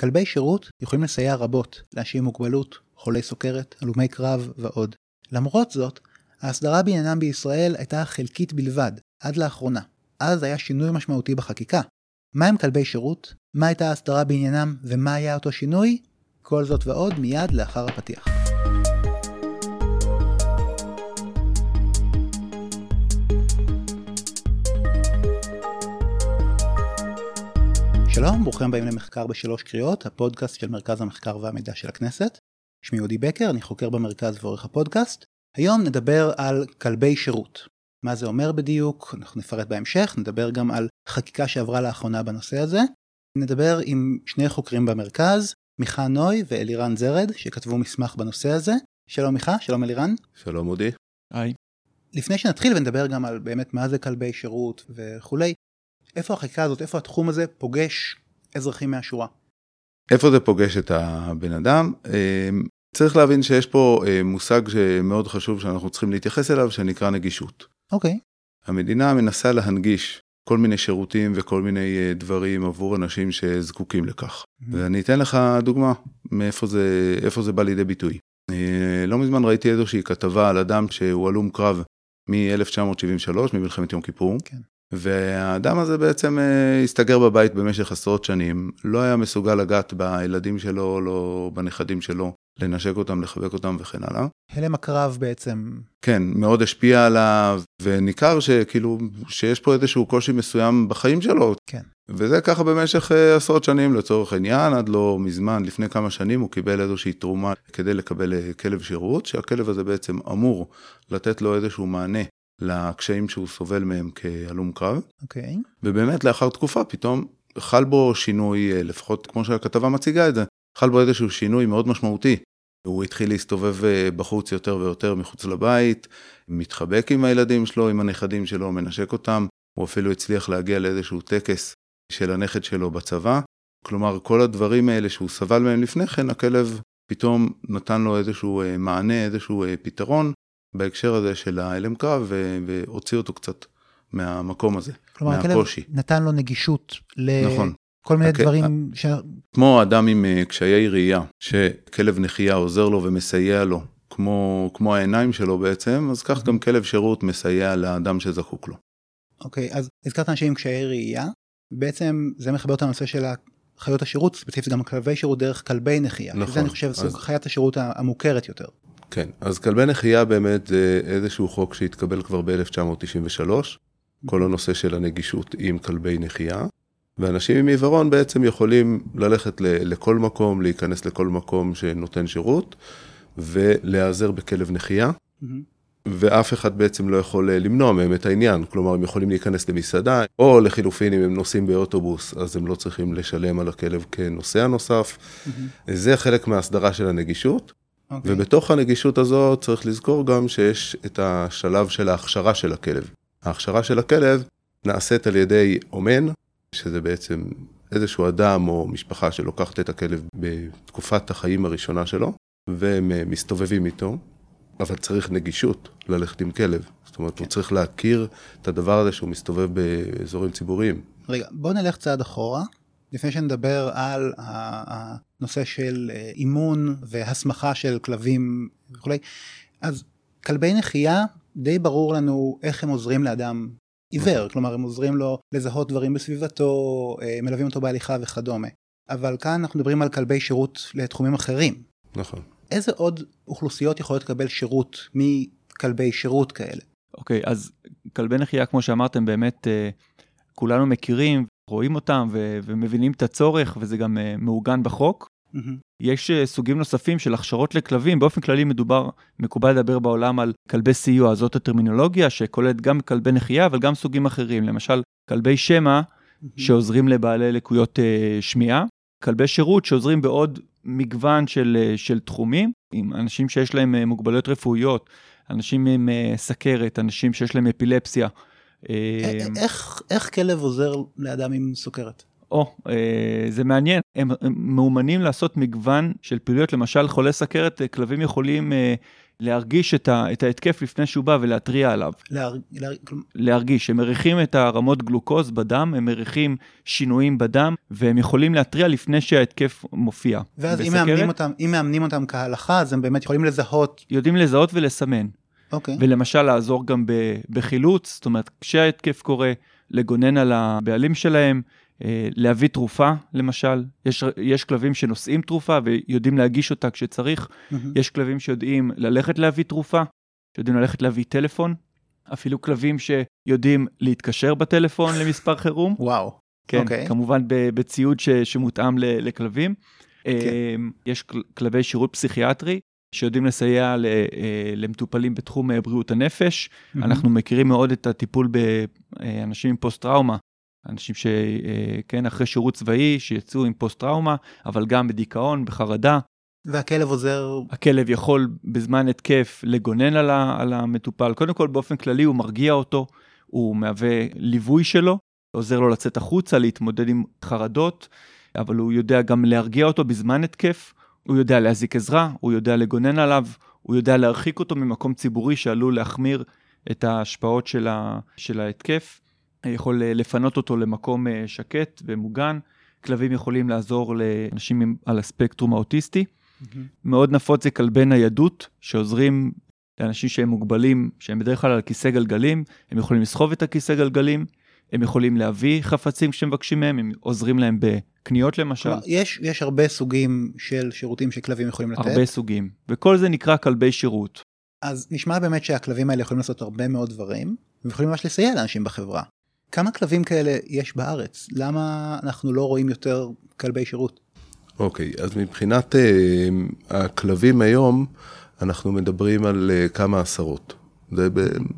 כלבי שירות יכולים לסייע רבות לאנשים עם מוגבלות, חולי סוכרת, הלומי קרב ועוד. למרות זאת, ההסדרה בעניינם בישראל הייתה חלקית בלבד, עד לאחרונה. אז היה שינוי משמעותי בחקיקה. מה הם כלבי שירות? מה הייתה ההסדרה בעניינם ומה היה אותו שינוי? כל זאת ועוד מיד לאחר הפתיח. שלום, ברוכים הבאים למחקר בשלוש קריאות, הפודקאסט של מרכז המחקר והמידע של הכנסת. שמי אודי בקר, אני חוקר במרכז ועורך הפודקאסט. היום נדבר על כלבי שירות. מה זה אומר בדיוק, אנחנו נפרט בהמשך, נדבר גם על חקיקה שעברה לאחרונה בנושא הזה. נדבר עם שני חוקרים במרכז, מיכה נוי ואלירן זרד, שכתבו מסמך בנושא הזה. שלום מיכה, שלום אלירן. שלום אודי. היי. לפני שנתחיל ונדבר גם על באמת מה זה כלבי שירות וכולי, איפה החקיקה הזאת, איפה התחום הזה פוגש אזרחים מהשורה? איפה זה פוגש את הבן אדם? אמ, צריך להבין שיש פה אה, מושג שמאוד חשוב שאנחנו צריכים להתייחס אליו, שנקרא נגישות. אוקיי. Okay. המדינה מנסה להנגיש כל מיני שירותים וכל מיני אה, דברים עבור אנשים שזקוקים לכך. Mm-hmm. ואני אתן לך דוגמה מאיפה זה, זה בא לידי ביטוי. אה, לא מזמן ראיתי איזושהי כתבה על אדם שהוא הלום קרב מ-1973, ממלחמת יום כיפור. כן. והאדם הזה בעצם אה, הסתגר בבית במשך עשרות שנים, לא היה מסוגל לגעת בילדים שלו, לא בנכדים שלו, לנשק אותם, לחבק אותם וכן הלאה. הלם הקרב בעצם. כן, מאוד השפיע עליו, וניכר שכאילו, שיש פה איזשהו קושי מסוים בחיים שלו. כן. וזה ככה במשך uh, עשרות שנים לצורך העניין, עד לא מזמן, לפני כמה שנים, הוא קיבל איזושהי תרומה כדי לקבל uh, כלב שירות, שהכלב הזה בעצם אמור לתת לו איזשהו מענה לקשיים שהוא סובל מהם כהלום קרב. אוקיי. Okay. ובאמת לאחר תקופה פתאום חל בו שינוי, אה, לפחות כמו שהכתבה מציגה את זה, חל בו איזשהו שינוי מאוד משמעותי. הוא התחיל להסתובב אה, בחוץ יותר ויותר מחוץ לבית, מתחבק עם הילדים שלו, עם הנכדים שלו, מנשק אותם, הוא אפילו הצליח להגיע לאיזשהו טקס של הנכד שלו בצבא. כלומר, כל הדברים האלה שהוא סבל מהם לפני כן, הכלב פתאום נתן לו איזשהו אה, מענה, איזשהו פתרון, בהקשר הזה של ההלם קרב, והוציא אותו קצת מהמקום הזה, כלומר, מהקושי. כלומר, נתן לו נגישות ל... נכון. כל מיני הכ... דברים ש... כמו אדם עם אה, קשיי ראייה, שכלב נחייה עוזר לו ומסייע לו, כמו, כמו העיניים שלו בעצם, אז כך גם כלב שירות מסייע לאדם שזקוק לו. אוקיי, אז הזכרת אנשים עם קשיי ראייה, בעצם זה מחבר אותנו לנושא של חיות השירות, ספציפית גם כלבי שירות דרך כלבי נחייה. נכון. שזה אני חושב אז... סוג חיית השירות המוכרת יותר. כן, אז כלבי נחייה באמת זה איזשהו חוק שהתקבל כבר ב-1993, כל הנושא של הנגישות עם כלבי נחייה, ואנשים עם עיוורון בעצם יכולים ללכת לכל מקום, להיכנס לכל מקום שנותן שירות, ולהיעזר בכלב נחייה. Mm-hmm. ואף אחד בעצם לא יכול למנוע מהם את העניין, כלומר הם יכולים להיכנס למסעדה, או לחילופין אם הם נוסעים באוטובוס, אז הם לא צריכים לשלם על הכלב כנוסע נוסף. Mm-hmm. זה חלק מההסדרה של הנגישות. Okay. אוקיי. ובתוך הנגישות הזאת צריך לזכור גם שיש את השלב של ההכשרה של הכלב. ההכשרה של הכלב נעשית על ידי אומן, שזה בעצם איזשהו אדם או משפחה שלוקחת את הכלב בתקופת החיים הראשונה שלו, והם אה, מסתובבים איתו, אבל צריך נגישות ללכת עם כלב. זאת אומרת, okay. הוא כן. צריך להכיר את הדבר הזה שהוא מסתובב באזורים ציבוריים. רגע, בוא נלך צעד אחורה. לפני שנדבר על הנושא של אה, אימון והסמכה של כלבים וכולי, אז כלבי נחייה, די ברור לנו איך הם עוזרים לאדם עיוור, נכון. כלומר הם עוזרים לו לזהות דברים בסביבתו, אה, מלווים אותו בהליכה וכדומה. אבל כאן אנחנו מדברים על כלבי שירות לתחומים אחרים. נכון. איזה עוד אוכלוסיות יכולות לקבל שירות מכלבי שירות כאלה? אוקיי, okay, אז כלבי נחייה, כמו שאמרתם, באמת אה, כולנו מכירים רואים אותם ומבינים את הצורך, וזה גם uh, מעוגן בחוק. יש uh, סוגים נוספים של הכשרות לכלבים, באופן כללי מדובר, מקובל לדבר בעולם על כלבי סיוע, זאת הטרמינולוגיה שכוללת גם כלבי נחייה, אבל גם סוגים אחרים, למשל כלבי שמע. שעוזרים לבעלי לקויות uh, שמיעה, כלבי שירות שעוזרים בעוד מגוון של, uh, של תחומים, עם אנשים שיש להם uh, מוגבלויות רפואיות, אנשים עם uh, סכרת, אנשים שיש להם אפילפסיה. אמ, איך, איך כלב עוזר לאדם עם סוכרת? או, אה, זה מעניין, הם, הם מאומנים לעשות מגוון של פעילויות, למשל חולי סכרת, אה, כלבים יכולים אה, להרגיש את, ה, את ההתקף לפני שהוא בא ולהתריע עליו. להר... להר... להרגיש, הם מריחים את הרמות גלוקוז בדם, הם מריחים שינויים בדם, והם יכולים להתריע לפני שההתקף מופיע. ואז אם בסכרת, מאמנים, אותם, אם מאמנים אותם כהלכה, אז הם באמת יכולים לזהות. יודעים לזהות ולסמן. אוקיי. ולמשל לעזור גם בחילוץ, זאת אומרת, כשההתקף קורה, לגונן על הבעלים שלהם, אה, להביא תרופה, למשל. יש, יש כלבים שנושאים תרופה ויודעים להגיש אותה כשצריך. מהמם. יש כלבים שיודעים ללכת להביא תרופה, שיודעים ללכת להביא טלפון. אפילו כלבים שיודעים להתקשר בטלפון למספר חירום. וואו. כן, אוקיי. כמובן בציוד ש- שמותאם לכלבים. כן. יש כל- כלבי שירות פסיכיאטרי שיודעים לסייע אה, למטופלים בתחום אה, בריאות הנפש. מהמם. אנחנו מכירים מאוד את הטיפול באנשים עם פוסט-טראומה, אנשים שכן, אחרי שירות צבאי, שיצאו עם פוסט-טראומה, אבל גם בדיכאון, בחרדה. והכלב עוזר. הכלב יכול בזמן התקף לגונן על, ה- על המטופל. קודם כל, באופן כללי הוא מרגיע אותו, הוא מהווה ליווי שלו, עוזר לו לצאת החוצה, להתמודד עם חרדות, אבל הוא יודע גם להרגיע אותו בזמן התקף, הוא יודע להזיק עזרה, הוא יודע לגונן עליו, הוא יודע להרחיק אותו ממקום ציבורי שעלול להחמיר את ההשפעות של, ה, של ההתקף, יכול אה, לפנות אותו למקום אה, שקט ומוגן. כלבים יכולים לעזור לאנשים עם- על הספקטרום האוטיסטי. מהמם. מאוד נפוץ זה כלבי ניידות שעוזרים לאנשים שהם מוגבלים, שהם בדרך כלל על כיסא גלגלים, הם יכולים לסחוב את הכיסא גלגלים, הם יכולים להביא חפצים כשמבקשים מהם, הם עוזרים להם בקניות למשל, כלומר, יש, יש הרבה סוגים של שירותים שכלבים יכולים לתת. הרבה סוגים, וכל זה נקרא כלבי שירות. אז נשמע באמת שהכלבים האלה יכולים לעשות הרבה מאוד דברים, ויכולים ממש לסייע לאנשים בחברה. כמה כלבים כאלה יש בארץ? למה אנחנו לא רואים יותר כלבי שירות? אוקיי, אז מבחינת אה, הכלבים היום, אנחנו מדברים על אה, כמה עשרות. זה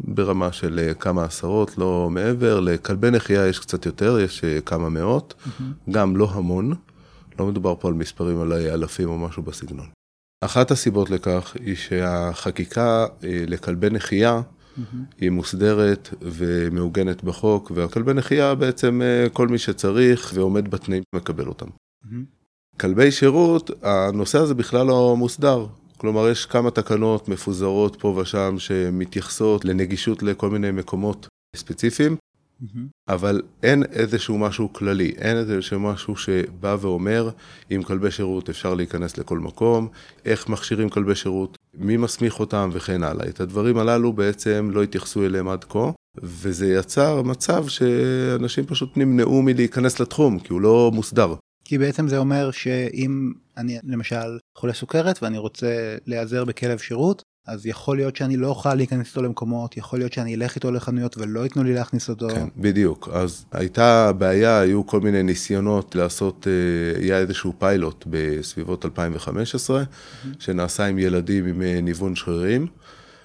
ברמה של אה, כמה עשרות, לא מעבר. לכלבי נחייה יש קצת יותר, יש אה, כמה מאות, גם לא המון. לא מדובר פה על מספרים על אה, אלפים או משהו בסגנון. אחת הסיבות לכך היא שהחקיקה לכלבי נחייה היא מוסדרת ומעוגנת בחוק, והכלבי נחייה בעצם כל מי שצריך ועומד בתנאים מקבל אותם. מהמם. כלבי שירות, הנושא הזה בכלל לא מוסדר. כלומר, יש כמה תקנות מפוזרות פה ושם שמתייחסות לנגישות לכל מיני מקומות ספציפיים, מהמם. אבל אין איזשהו משהו כללי, אין איזשהו משהו שבא ואומר, עם כלבי שירות אפשר להיכנס לכל מקום, איך מכשירים כלבי שירות, מי מסמיך אותם וכן הלאה. את הדברים הללו בעצם לא התייחסו אליהם עד כה, וזה יצר מצב שאנשים פשוט נמנעו מלהיכנס לתחום, כי הוא לא מוסדר. כי בעצם זה אומר שאם אני למשל חולה סוכרת ואני רוצה להיעזר בכלב שירות, אז יכול להיות שאני לא אוכל להיכנס איתו למקומות, יכול להיות שאני אלך איתו לחנויות ולא ייתנו לי להכניס אותו. כן, בדיוק. אז הייתה בעיה, היו כל מיני ניסיונות לעשות, אה, היה איזשהו פיילוט בסביבות 2015, שנעשה עם ילדים עם אה, ניוון שרירים,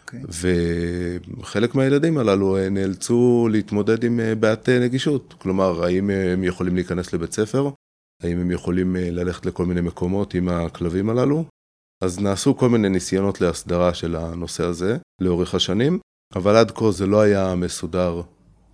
אוקיי. וחלק מהילדים הללו אה, נאלצו להתמודד עם בעיית נגישות. כלומר, האם הם יכולים להיכנס לבית ספר? האם הם יכולים אה, ללכת לכל מיני מקומות עם הכלבים הללו? אז נעשו כל מיני ניסיונות להסדרה של הנושא הזה לאורך השנים, אבל עד כה זה לא היה מסודר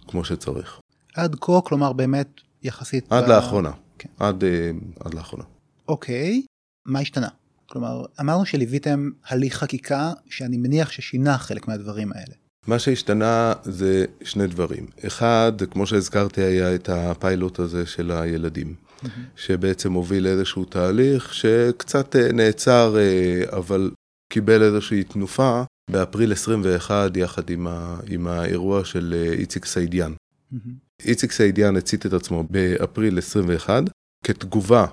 כמו שצריך. עד כה, כלומר באמת יחסית... עד ב- לאחרונה. כן. עד, אה, עד לאחרונה. אוקיי, מה השתנה? כלומר, אמרנו שליוויתם הליך חקיקה שאני מניח ששינה חלק מהדברים האלה. מה שהשתנה זה שני דברים. אחד, כמו שהזכרתי, היה את הפיילוט הזה של הילדים, שבעצם הוביל לאיזשהו תהליך שקצת אה, נעצר, אה, אבל קיבל איזושהי תנופה באפריל 21, יחד עם, ה, עם האירוע של אה, איציק סעידיאן. מהמם. איציק סעידיאן הצית את עצמו באפריל 21 כתגובה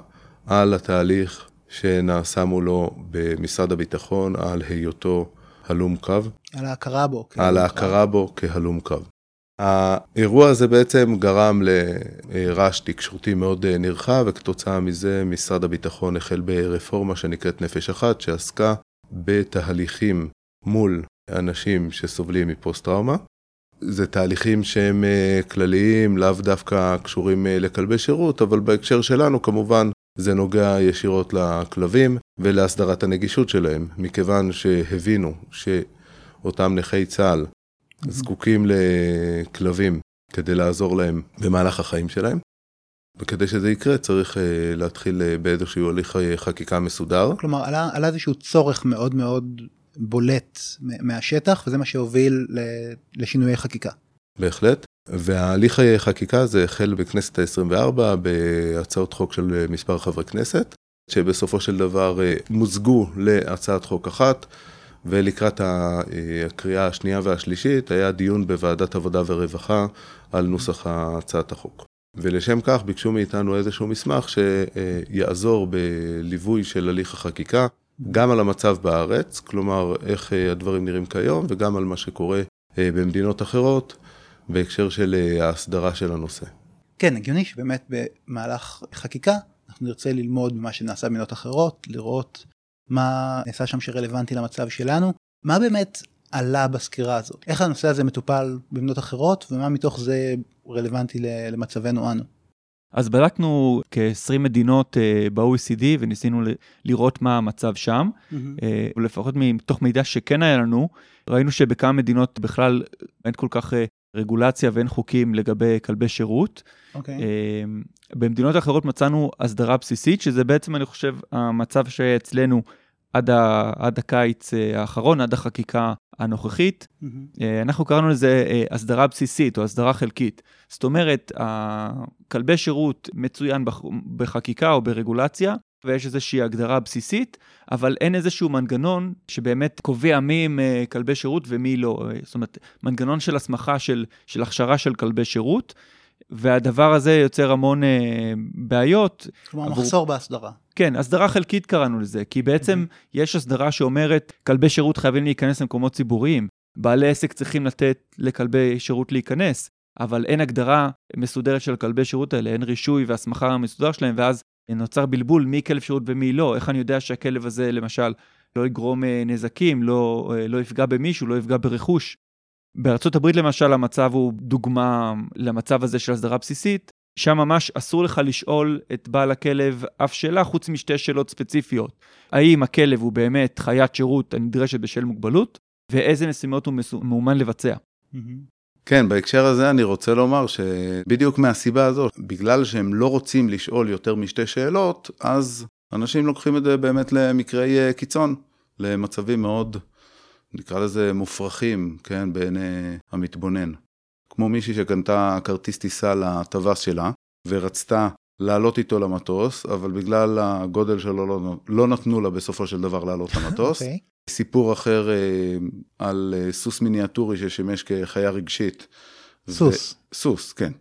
על התהליך שנעשה מולו במשרד הביטחון על היותו הלום קרב, על ההכרה בו. על ההכרה בו כהלום קרב. האירוע הזה בעצם גרם לרעש תקשורתי מאוד נרחב, וכתוצאה מזה משרד הביטחון החל ברפורמה שנקראת נפש אחת, שעסקה בתהליכים מול אנשים שסובלים מפוסט-טראומה. זה תהליכים שהם אה, כלליים, לאו דווקא קשורים אה, לכלבי שירות, אבל בהקשר שלנו כמובן זה נוגע ישירות לכלבים ולהסדרת הנגישות שלהם, מכיוון שהבינו שאותם נכי צה"ל זקוקים לכלבים כדי לעזור להם במהלך החיים שלהם. וכדי שזה יקרה צריך להתחיל באיזשהו הליך חקיקה מסודר. כלומר עלה, עלה איזשהו צורך מאוד מאוד בולט מהשטח וזה מה שהוביל לשינויי חקיקה. בהחלט. וההליך חקיקה הזה החל בכנסת ה-24 בהצעות חוק של מספר חברי כנסת, שבסופו של דבר מוזגו להצעת חוק אחת, ולקראת הקריאה השנייה והשלישית היה דיון בוועדת עבודה ורווחה על נוסח הצעת החוק. ולשם כך ביקשו מאיתנו איזשהו מסמך שיעזור בליווי של הליך החקיקה, גם על המצב בארץ, כלומר איך הדברים נראים כיום, וגם על מה שקורה במדינות אחרות. בהקשר של אה, ההסדרה של הנושא. כן, הגיוני שבאמת במהלך חקיקה אנחנו נרצה ללמוד ממה שנעשה במדינות אחרות, לראות מה נעשה שם שרלוונטי למצב שלנו, מה באמת עלה בסקירה הזאת, איך הנושא הזה מטופל במדינות אחרות ומה מתוך זה רלוונטי למצבנו אנו. אז בדקנו כ-20 מדינות uh, ב-OECD וניסינו לראות מה המצב שם, mm-hmm. uh, לפחות מתוך מידע שכן היה לנו, ראינו שבכמה מדינות בכלל אין כל כך uh, רגולציה ואין חוקים לגבי כלבי שירות. Okay. אוקיי. אמ, במדינות אחרות מצאנו הסדרה בסיסית, שזה בעצם, אני חושב, המצב שאצלנו עד, ה, עד הקיץ אה, האחרון, עד החקיקה הנוכחית. Mm-hmm. אנחנו קראנו לזה אה, הסדרה בסיסית או הסדרה חלקית. זאת אומרת, כלבי שירות מצוין בחקיקה או ברגולציה, ויש איזושהי הגדרה בסיסית, אבל אין איזשהו מנגנון שבאמת קובע מי הם אה, כלבי שירות ומי לא. זאת אומרת, מנגנון של הסמכה של, של הכשרה של כלבי שירות, והדבר הזה יוצר המון אה, בעיות. כלומר, עבור... מחסור בהסדרה. כן, הסדרה חלקית קראנו לזה, כי בעצם mm-hmm. יש הסדרה שאומרת, כלבי שירות חייבים להיכנס למקומות ציבוריים. בעלי עסק צריכים לתת לכלבי שירות להיכנס, אבל אין הגדרה מסודרת של כלבי שירות האלה, אין רישוי והסמכה מסודר שלהם, ואז נוצר בלבול מי כלב שירות ומי לא, איך אני יודע שהכלב הזה למשל לא יגרום אה, נזקים, לא, אה, לא יפגע במישהו, לא יפגע ברכוש. בארצות הברית למשל המצב הוא דוגמה למצב הזה של הסדרה בסיסית, שם ממש אסור לך לשאול את בעל הכלב אף שאלה חוץ משתי שאלות ספציפיות. האם הכלב הוא באמת חיית שירות הנדרשת בשל מוגבלות, ואיזה משימות הוא מאומן לבצע. Mm-hmm. כן, בהקשר הזה אני רוצה לומר שבדיוק מהסיבה הזאת, בגלל שהם לא רוצים לשאול יותר משתי שאלות, אז אנשים לוקחים את זה באמת למקרי אה, קיצון, למצבים מאוד, נקרא לזה מופרכים, כן, בעיני המתבונן. כמו מישהי שקנתה כרטיס טיסה לטווס שלה, ורצתה לעלות איתו למטוס, אבל בגלל הגודל שלו לא, לא נתנו לה בסופו של דבר לעלות למטוס. okay. סיפור אחר אה, על אה, סוס מיניאטורי ששימש כחיה רגשית. סוס. סוס, כן.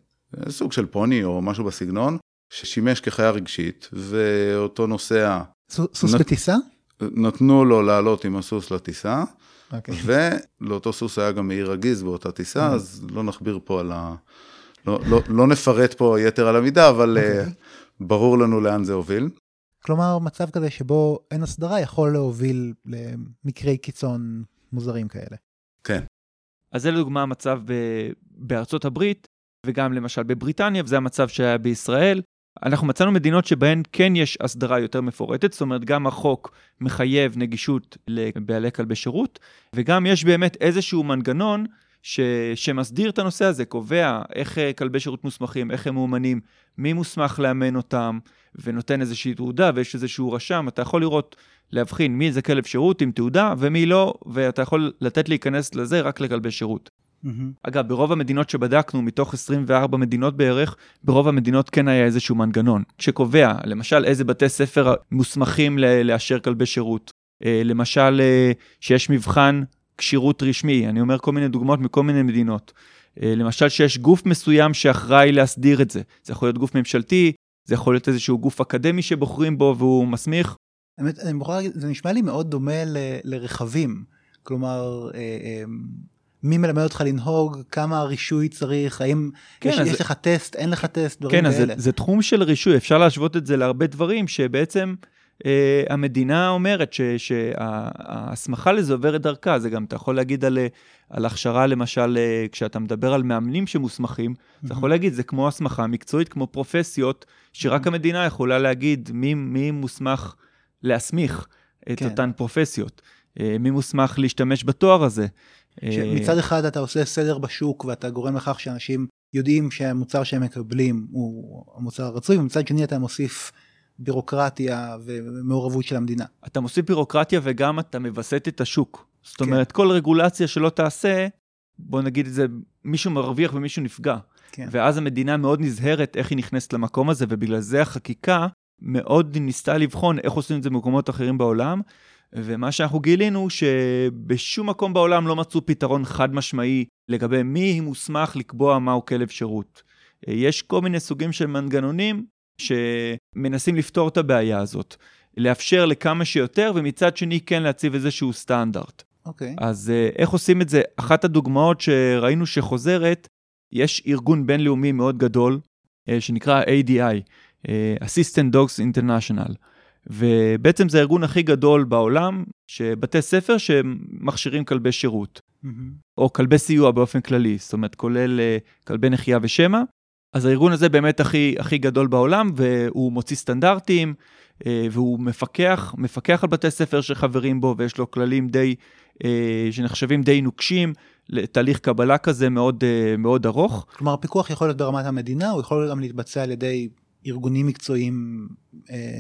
סוג של פוני או משהו בסגנון, ששימש כחיה רגשית, ואותו נוסע... סוס. בטיסה? נתנו לו לעלות עם הסוס לטיסה, okay. אוקיי. ולאותו סוס היה גם מעיר הגיז באותה טיסה, okay. אז לא נכביר פה על ה... לא, לא, לא נפרט פה יתר על המידה, אבל okay. אוקיי. uh, ברור לנו לאן זה הוביל. כלומר, מצב כזה שבו אין הסדרה יכול להוביל למקרי קיצון מוזרים כאלה. כן. אז זה לדוגמה המצב ב- בארצות הברית, וגם למשל בבריטניה, וזה המצב שהיה בישראל. אנחנו מצאנו מדינות שבהן כן יש הסדרה יותר מפורטת, זאת אומרת, גם החוק מחייב נגישות לבעלי כלבי שירות, וגם יש באמת איזשהו מנגנון ש... שמסדיר את הנושא הזה, קובע איך אה, כלבי שירות מוסמכים, איך הם מאומנים, מי מוסמך לאמן אותם, ונותן איזושהי תעודה ויש איזשהו רשם, אתה יכול לראות, להבחין מי זה כלב שירות עם תעודה ומי לא, ואתה יכול לתת להיכנס לזה רק לכלבי שירות. Mm-hmm. אגב, ברוב המדינות שבדקנו, מתוך 24 מדינות בערך, ברוב המדינות כן היה איזשהו מנגנון שקובע, למשל, איזה בתי ספר מוסמכים לאשר כלבי שירות. אה, למשל, אה, שיש מבחן כשירות רשמי, אני אומר כל מיני דוגמאות מכל מיני מדינות. אה, למשל שיש גוף מסוים שאחראי להסדיר את זה. זה יכול להיות גוף ממשלתי, זה יכול להיות איזשהו גוף אקדמי שבוחרים בו והוא מסמיך. האמת, אני מוכרח להגיד, זה נשמע לי מאוד דומה ל, לרכבים. כלומר, אה, אה, מי מלמד אותך לנהוג, כמה רישוי צריך, האם כן, יש, אז... יש לך טסט, אין לך טסט, דברים כן, כאלה. כן, אז זה, זה תחום של רישוי, אפשר להשוות את זה להרבה דברים שבעצם המדינה אומרת שההסמכה לזה עוברת דרכה, זה גם אתה יכול להגיד על, על הכשרה למשל, אה, כשאתה מדבר על מאמנים שמוסמכים, mm-hmm. אתה יכול להגיד, זה כמו הסמכה מקצועית, כמו פרופסיות, שרק mm-hmm. המדינה יכולה להגיד מי, מי מוסמך להסמיך את כן. אותן פרופסיות, אה, מי מוסמך להשתמש בתואר הזה. מצד אחד אתה עושה סדר בשוק ואתה גורם לכך שאנשים יודעים שהמוצר שהם מקבלים הוא המוצר הרצוי, ומצד שני אתה מוסיף בירוקרטיה ומעורבות של המדינה. אתה מוסיף בירוקרטיה וגם אתה מווסת את השוק. זאת כן. אומרת, כל רגולציה שלא תעשה, בוא נגיד את זה, מישהו מרוויח ומישהו נפגע. כן. ואז המדינה מאוד נזהרת איך היא נכנסת למקום הזה, ובגלל זה החקיקה מאוד ניסתה לבחון איך עושים את זה במקומות אחרים בעולם. ומה שאנחנו גילינו, שבשום מקום בעולם לא מצאו פתרון חד משמעי לגבי מי מוסמך לקבוע מהו כלב שירות. יש כל מיני סוגים של מנגנונים שמנסים לפתור את הבעיה הזאת. לאפשר לכמה שיותר, ומצד שני כן להציב איזשהו סטנדרט. אוקיי. Okay. אז uh, איך עושים את זה? אחת הדוגמאות שראינו שחוזרת, יש ארגון בינלאומי מאוד גדול, uh, שנקרא ADI, אה, Assistant Dogs International. ובעצם זה הארגון הכי גדול בעולם, שבתי ספר שמכשירים כלבי שירות, mm-hmm. או כלבי סיוע באופן כללי, זאת אומרת, כולל כלבי נחייה ושמע. אז הארגון הזה באמת הכי, הכי גדול בעולם, והוא מוציא סטנדרטים, אה, והוא מפקח, מפקח על בתי ספר שחברים בו, ויש לו כללים די, אה, שנחשבים די נוקשים, לתהליך קבלה כזה מאוד, אה, מאוד ארוך. כלומר, הפיקוח יכול להיות ברמת המדינה, הוא יכול גם להתבצע על ידי ארגונים מקצועיים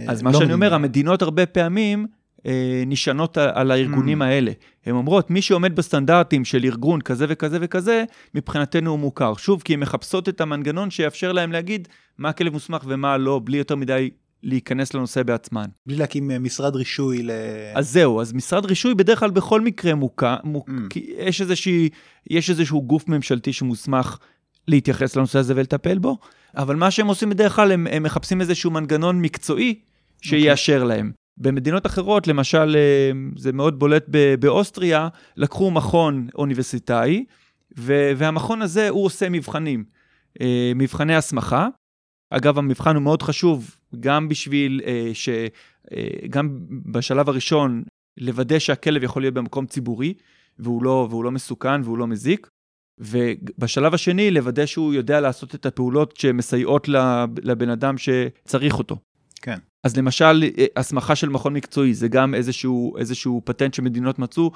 אז לא מה שאני מדינה. אומר, המדינות הרבה פעמים נשענות על הארגונים mm. האלה. הן אומרות, מי שעומד בסטנדרטים של ארגון כזה וכזה וכזה, מבחינתנו הוא מוכר. שוב, כי הן מחפשות את המנגנון שיאפשר להם להגיד מה הכלב מוסמך ומה לא, בלי יותר מדי להיכנס לנושא בעצמן. בלי להקים אה, משרד רישוי ל... אז זהו, אז משרד רישוי בדרך כלל בכל מקרה מוקע, מוק... mm. יש, איזושהי, יש איזשהו גוף ממשלתי שמוסמך להתייחס לנושא הזה ולטפל בו, אבל מה שהם עושים בדרך כלל, הם, הם מחפשים איזשהו מנגנון מקצועי שיאשר okay. להם. במדינות אחרות, למשל, אה, זה מאוד בולט באוסטריה, לקחו מכון אוניברסיטאי, והמכון הזה, הוא עושה מבחנים, אה, מבחני הסמכה. אגב, המבחן הוא מאוד חשוב, גם בשביל אה, ש... גם בשלב הראשון, לוודא שהכלב יכול להיות במקום ציבורי, והוא לא, והוא לא מסוכן והוא לא מזיק. ובשלב השני, לוודא שהוא יודע לעשות את הפעולות שמסייעות לבן אדם שצריך אותו. כן. אז למשל, אה, הסמכה של מכון מקצועי, זה גם איזשהו, איזשהו פטנט שמדינות מצאו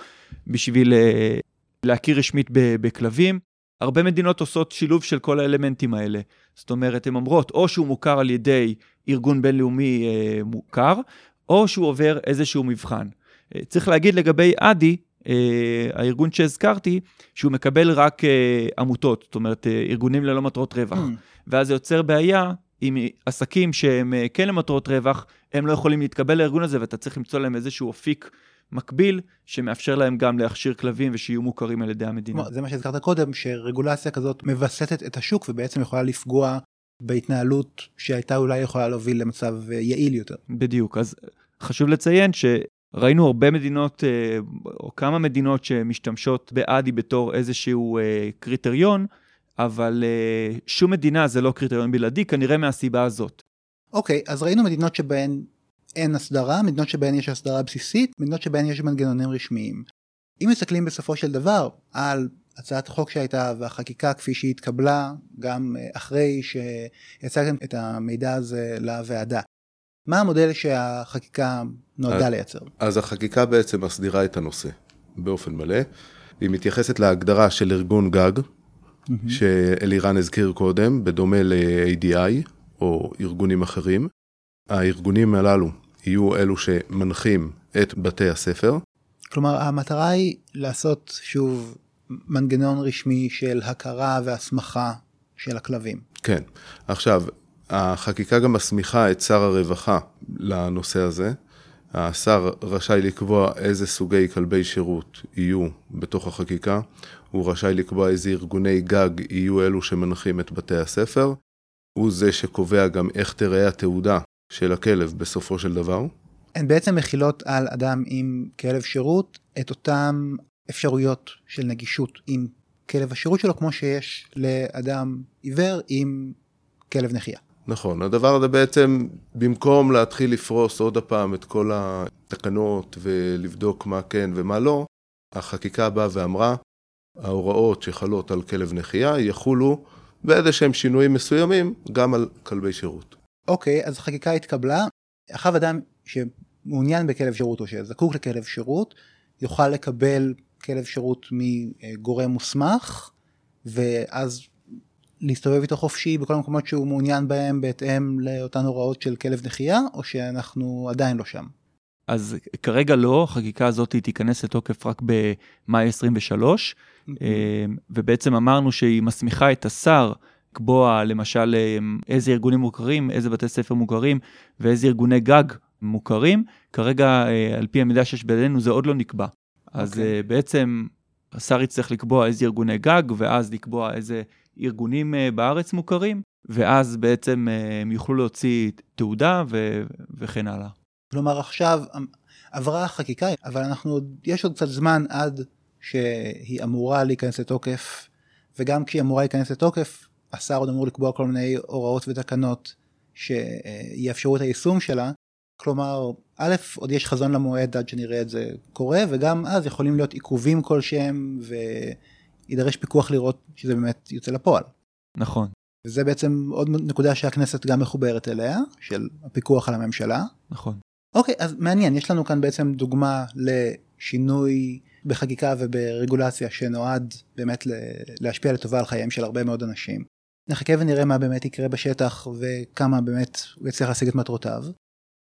בשביל אה, להכיר רשמית בכלבים. הרבה מדינות עושות שילוב של כל האלמנטים האלה. זאת אומרת, הן אומרות, או שהוא מוכר על ידי ארגון בינלאומי אה, מוכר, או שהוא עובר איזשהו מבחן. אה, צריך להגיד לגבי אדי, אה, הארגון שהזכרתי, שהוא מקבל רק אה, עמותות, זאת אומרת, אה, ארגונים ללא מטרות רווח. Mm. ואז זה יוצר בעיה עם עסקים שהם אה, כן למטרות רווח, הם לא יכולים להתקבל לארגון הזה, ואתה צריך למצוא להם איזשהו אפיק מקביל, שמאפשר להם גם להכשיר כלבים ושיהיו מוכרים על ידי המדינה. זה מה שהזכרת קודם, שרגולציה כזאת מווסתת את השוק ובעצם יכולה לפגוע בהתנהלות שהייתה אולי יכולה להוביל למצב אה, יעיל יותר. בדיוק, אז חשוב לציין שראינו הרבה מדינות, אה, או כמה מדינות שמשתמשות באדי בתור איזשהו קריטריון, אבל שום מדינה זה לא קריטריון בלעדי, כנראה מהסיבה הזאת. אוקיי, אז ראינו מדינות שבהן אין הסדרה, מדינות שבהן יש הסדרה בסיסית, מדינות שבהן יש מנגנונים רשמיים. אם מסתכלים בסופו של דבר על הצעת החוק שהייתה והחקיקה כפי שהיא התקבלה גם אה, אחרי שהצגתם את המידע הזה לוועדה, מה המודל שהחקיקה נועדה אז, לייצר? אז החקיקה בעצם מסדירה את הנושא באופן מלא. היא מתייחסת להגדרה של ארגון גג, mm-hmm. שאלירן הזכיר קודם, בדומה ל-ADI או ארגונים אחרים. הארגונים הללו יהיו אלו שמנחים את בתי הספר. כלומר, המטרה היא לעשות שוב מנגנון רשמי של הכרה והסמכה של הכלבים. כן. עכשיו, החקיקה גם מסמיכה את שר הרווחה לנושא הזה. השר רשאי לקבוע איזה סוגי כלבי שירות יהיו בתוך החקיקה, הוא רשאי לקבוע איזה ארגוני גג יהיו אלו שמנחים את בתי הספר, הוא זה שקובע גם איך תראה התעודה של הכלב בסופו של דבר. הן בעצם מכילות על אדם עם כלב שירות את אותן אפשרויות של נגישות עם כלב השירות שלו כמו שיש לאדם עיוור עם כלב נחייה. נכון, הדבר הזה בעצם, במקום להתחיל לפרוס עוד הפעם את כל התקנות ולבדוק מה כן ומה לא, החקיקה באה ואמרה, ההוראות שחלות על כלב נחייה יחולו באיזה שהם שינויים מסוימים גם על כלבי שירות. אוקיי, אז החקיקה התקבלה, עכשיו אדם שמעוניין בכלב שירות או שזקוק לכלב שירות, יוכל לקבל כלב שירות מגורם מוסמך, ואז להסתובב איתו חופשי בכל המקומות שהוא מעוניין בהם בהתאם לאותן הוראות של כלב נחייה, או שאנחנו עדיין לא שם? אז כרגע לא, החקיקה הזאת תיכנס לתוקף רק במאי 23, ובעצם אמרנו שהיא מסמיכה את השר לקבוע למשל איזה ארגונים מוכרים, איזה בתי ספר מוכרים ואיזה ארגוני גג מוכרים. כרגע, על פי המידע שיש בידינו, זה עוד לא נקבע. Okay. אז אוקיי. בעצם השר יצטרך לקבוע איזה ארגוני גג, ואז לקבוע איזה ארגונים בארץ מוכרים, ואז בעצם הם יוכלו להוציא תעודה ו- וכן הלאה. כלומר עכשיו עברה החקיקה, אבל אנחנו יש עוד קצת זמן עד שהיא אמורה להיכנס לתוקף, וגם כשהיא אמורה להיכנס לתוקף, השר עוד אמור לקבוע כל מיני הוראות ותקנות שיאפשרו את היישום שלה. כלומר, א', עוד יש חזון למועד עד שנראה את זה קורה, וגם אז יכולים להיות עיכובים כלשהם, ויידרש פיקוח לראות שזה באמת יוצא לפועל. נכון. וזה בעצם עוד נקודה שהכנסת גם מחוברת אליה, של הפיקוח על הממשלה. נכון. אוקיי, אז מעניין, יש לנו כאן בעצם דוגמה לשינוי בחקיקה וברגולציה שנועד באמת להשפיע לטובה על חייהם של הרבה מאוד אנשים. נחכה ונראה מה באמת יקרה בשטח וכמה באמת הוא יצליח להשיג את מטרותיו.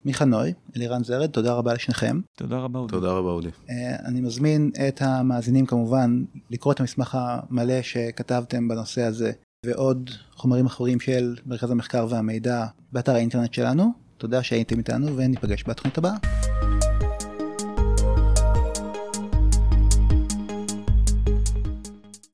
מיכה נוי, אלירן זרד, תודה רבה לשניכם. תודה רבה אודי. תודה רבה אודי. אה, אני מזמין את המאזינים כמובן לקרוא את המסמך המלא שכתבתם בנושא הזה ועוד חומרים אחרים של מרכז המחקר והמידע באתר האינטרנט שלנו. תודה שהייתם איתנו וניפגש בתוכנית הבאה.